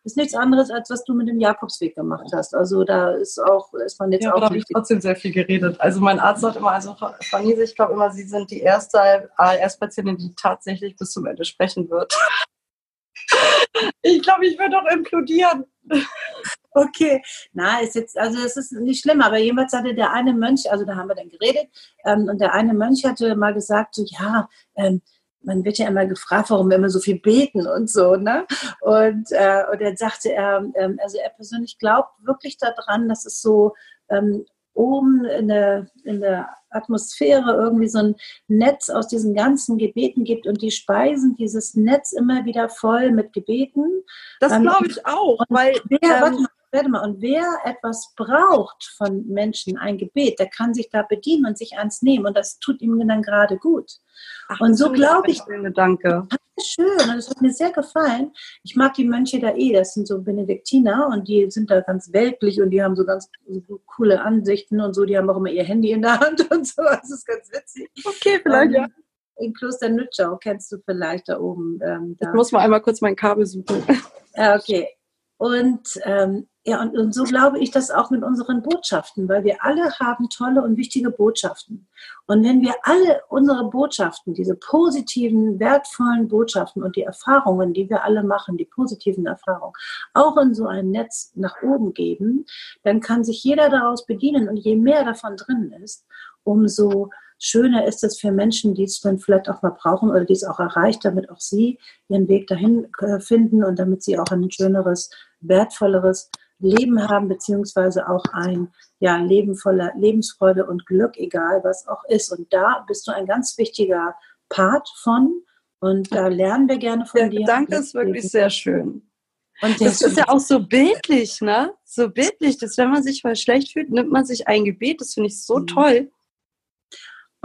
Ist nichts anderes, als was du mit dem Jakobsweg gemacht hast. Also da ist auch, ist man jetzt ja, auch. Da habe ich trotzdem sehr viel geredet. Also mein Arzt sagt immer, also Frau Niese, ich glaube immer, Sie sind die erste ALS-Patientin, die tatsächlich bis zum Ende sprechen wird. ich glaube, ich würde auch implodieren. Okay, na, ist jetzt, also es ist nicht schlimm, aber jemals hatte der eine Mönch, also da haben wir dann geredet, ähm, und der eine Mönch hatte mal gesagt, so ja, ähm, man wird ja immer gefragt, warum wir immer so viel beten und so, ne? Und, äh, und dann sagte er, ähm, also er persönlich glaubt wirklich daran, dass es so ähm, oben in der, in der Atmosphäre irgendwie so ein Netz aus diesen ganzen Gebeten gibt und die speisen dieses Netz immer wieder voll mit Gebeten. Das ähm, glaube ich auch, weil wer, ähm, warte mal, und wer etwas braucht von Menschen, ein Gebet, der kann sich da bedienen und sich eins nehmen und das tut ihm dann gerade gut. Ach, und so glaube ich. Danke. Schön, und das hat mir sehr gefallen. Ich mag die Mönche da eh, das sind so Benediktiner und die sind da ganz weltlich und die haben so ganz so coole Ansichten und so, die haben auch immer ihr Handy in der Hand und so, das ist ganz witzig. Okay, vielleicht, ja. In Kloster Nützschau kennst du vielleicht da oben. Ähm, da. Ich muss mal einmal kurz mein Kabel suchen. Ja, okay. Und ähm, ja, und, und so glaube ich das auch mit unseren Botschaften, weil wir alle haben tolle und wichtige Botschaften. Und wenn wir alle unsere Botschaften, diese positiven, wertvollen Botschaften und die Erfahrungen, die wir alle machen, die positiven Erfahrungen, auch in so ein Netz nach oben geben, dann kann sich jeder daraus bedienen. Und je mehr davon drin ist, umso schöner ist es für Menschen, die es dann vielleicht auch mal brauchen oder die es auch erreicht, damit auch sie ihren Weg dahin äh, finden und damit sie auch ein schöneres, wertvolleres Leben haben, beziehungsweise auch ein ja, Leben voller Lebensfreude und Glück, egal was auch ist. Und da bist du ein ganz wichtiger Part von. Und da lernen wir gerne von Der dir. Danke ist wirklich sehr schön. Und das ist ja auch so bildlich, ne? So bildlich, dass wenn man sich mal schlecht fühlt, nimmt man sich ein Gebet. Das finde ich so mhm. toll.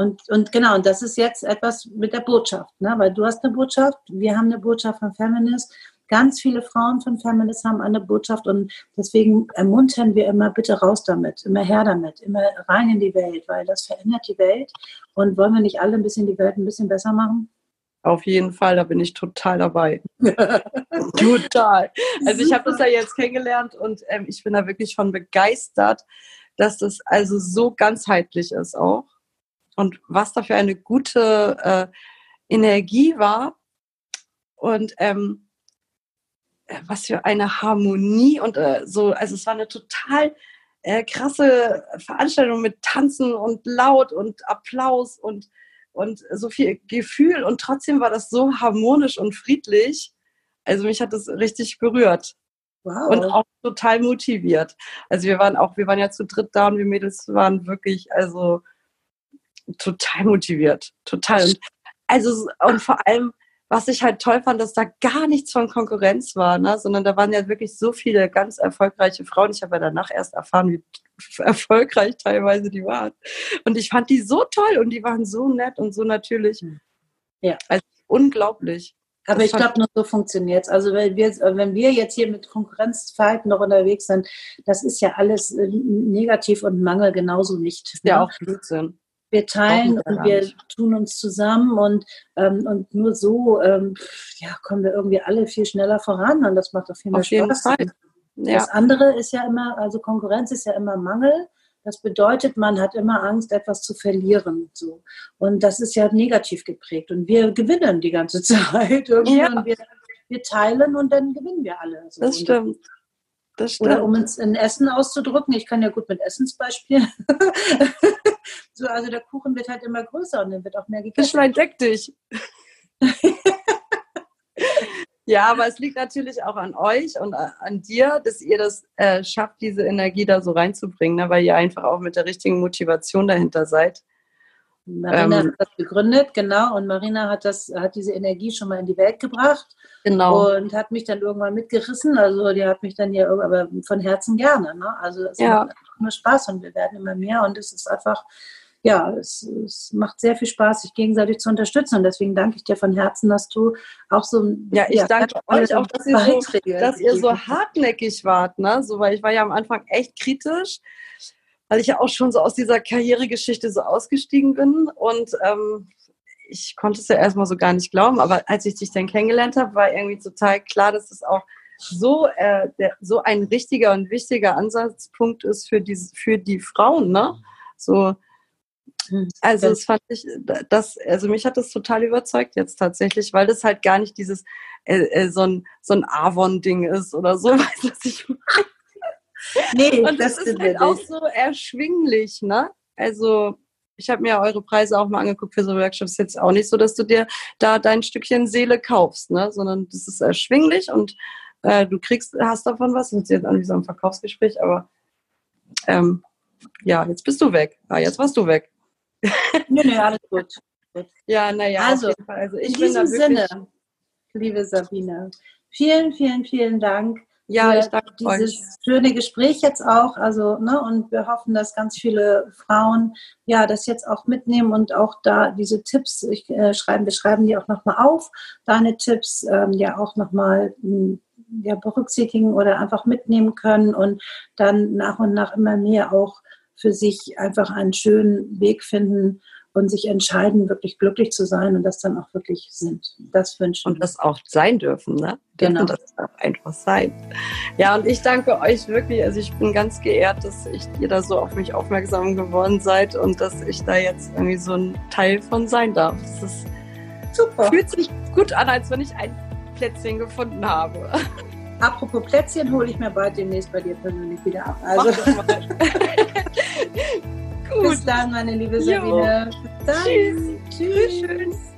Und, und genau, und das ist jetzt etwas mit der Botschaft, ne? weil du hast eine Botschaft, wir haben eine Botschaft von Feminist Ganz viele Frauen von Feminist haben eine Botschaft und deswegen ermuntern wir immer, bitte raus damit, immer her damit, immer rein in die Welt, weil das verändert die Welt. Und wollen wir nicht alle ein bisschen die Welt ein bisschen besser machen? Auf jeden Fall, da bin ich total dabei. total. Also ich habe das ja jetzt kennengelernt und ähm, ich bin da wirklich von begeistert, dass das also so ganzheitlich ist auch. Und was da für eine gute äh, Energie war. Und ähm, was für eine Harmonie und äh, so, also es war eine total äh, krasse Veranstaltung mit Tanzen und Laut und Applaus und, und so viel Gefühl und trotzdem war das so harmonisch und friedlich. Also mich hat das richtig berührt. Wow. Und auch total motiviert. Also wir waren auch, wir waren ja zu dritt da und wir Mädels waren wirklich, also total motiviert. Total. Und, also, und vor allem, was ich halt toll fand, dass da gar nichts von Konkurrenz war, ne? sondern da waren ja wirklich so viele ganz erfolgreiche Frauen. Ich habe ja danach erst erfahren, wie erfolgreich teilweise die waren. Und ich fand die so toll und die waren so nett und so natürlich. Hm. Ja. Also unglaublich. Aber das ich glaube, nur so funktioniert es. Also wenn wir, wenn wir jetzt hier mit Konkurrenzverhalten noch unterwegs sind, das ist ja alles äh, negativ und Mangel genauso nicht. Ja, ne? auch Blödsinn wir teilen und wir tun uns zusammen und, ähm, und nur so ähm, ja, kommen wir irgendwie alle viel schneller voran und das macht auch viel mehr auf Spaß. Ja. Das andere ist ja immer, also Konkurrenz ist ja immer Mangel. Das bedeutet, man hat immer Angst, etwas zu verlieren. So. Und das ist ja negativ geprägt. Und wir gewinnen die ganze Zeit. Irgendwie ja. und wir, wir teilen und dann gewinnen wir alle. So. Das stimmt. Das stimmt. Oder um es in Essen auszudrücken, ich kann ja gut mit Essensbeispielen. so, also der Kuchen wird halt immer größer und dann wird auch mehr gegessen. Fischlein, deck dich. ja, aber es liegt natürlich auch an euch und an dir, dass ihr das äh, schafft, diese Energie da so reinzubringen, ne? weil ihr einfach auch mit der richtigen Motivation dahinter seid. Marina ähm, hat das gegründet, genau, und Marina hat das, hat diese Energie schon mal in die Welt gebracht. Genau. Und hat mich dann irgendwann mitgerissen. Also die hat mich dann ja aber von Herzen gerne. Ne? Also es ja. macht immer Spaß und wir werden immer mehr und es ist einfach, ja, es, es, macht sehr viel Spaß, sich gegenseitig zu unterstützen. Und deswegen danke ich dir von Herzen, dass du auch so. Ja, ich ja, danke euch auch, dass ihr, so, dass ihr so hartnäckig wart. Ne? So, weil ich war ja am Anfang echt kritisch weil ich ja auch schon so aus dieser Karrieregeschichte so ausgestiegen bin und ähm, ich konnte es ja erstmal so gar nicht glauben, aber als ich dich dann kennengelernt habe, war irgendwie total klar, dass es auch so, äh, der, so ein richtiger und wichtiger Ansatzpunkt ist für die, für die Frauen, ne? So, also das fand ich, das, also mich hat das total überzeugt jetzt tatsächlich, weil das halt gar nicht dieses äh, äh, so ein so ein Avon-Ding ist oder so, weißt du, was ich meine? Nee, und das, das ist halt auch so erschwinglich, ne? Also ich habe mir eure Preise auch mal angeguckt für so Workshops. Jetzt auch nicht so, dass du dir da dein Stückchen Seele kaufst, ne? sondern das ist erschwinglich und äh, du kriegst, hast davon was. Das ist jetzt an wie so ein Verkaufsgespräch, aber ähm, ja, jetzt bist du weg. Ja, jetzt warst du weg. nee, nee, alles gut. Ja, naja, also, also ich in diesem Sinne, liebe Sabine, vielen, vielen, vielen Dank. Ja, ich danke dieses euch. schöne Gespräch jetzt auch. Also, ne, und wir hoffen, dass ganz viele Frauen ja das jetzt auch mitnehmen und auch da diese Tipps, ich, äh, schreiben, wir schreiben die auch nochmal auf, deine Tipps ähm, ja auch nochmal hm, ja, berücksichtigen oder einfach mitnehmen können und dann nach und nach immer mehr auch für sich einfach einen schönen Weg finden, und sich entscheiden, wirklich glücklich zu sein und das dann auch wirklich sind. Das wünschen. Und das auch sein dürfen, ne? Genau. Das darf einfach sein. Ja, und ich danke euch wirklich. Also ich bin ganz geehrt, dass ich, ihr da so auf mich aufmerksam geworden seid und dass ich da jetzt irgendwie so ein Teil von sein darf. Das ist super. Fühlt sich gut an, als wenn ich ein Plätzchen gefunden habe. Apropos Plätzchen, hole ich mir bald demnächst bei dir persönlich wieder ab. Also. Gut. Bis dann, meine liebe Sabine. Bis dann. Tschüss. Tschüss. Tschüss.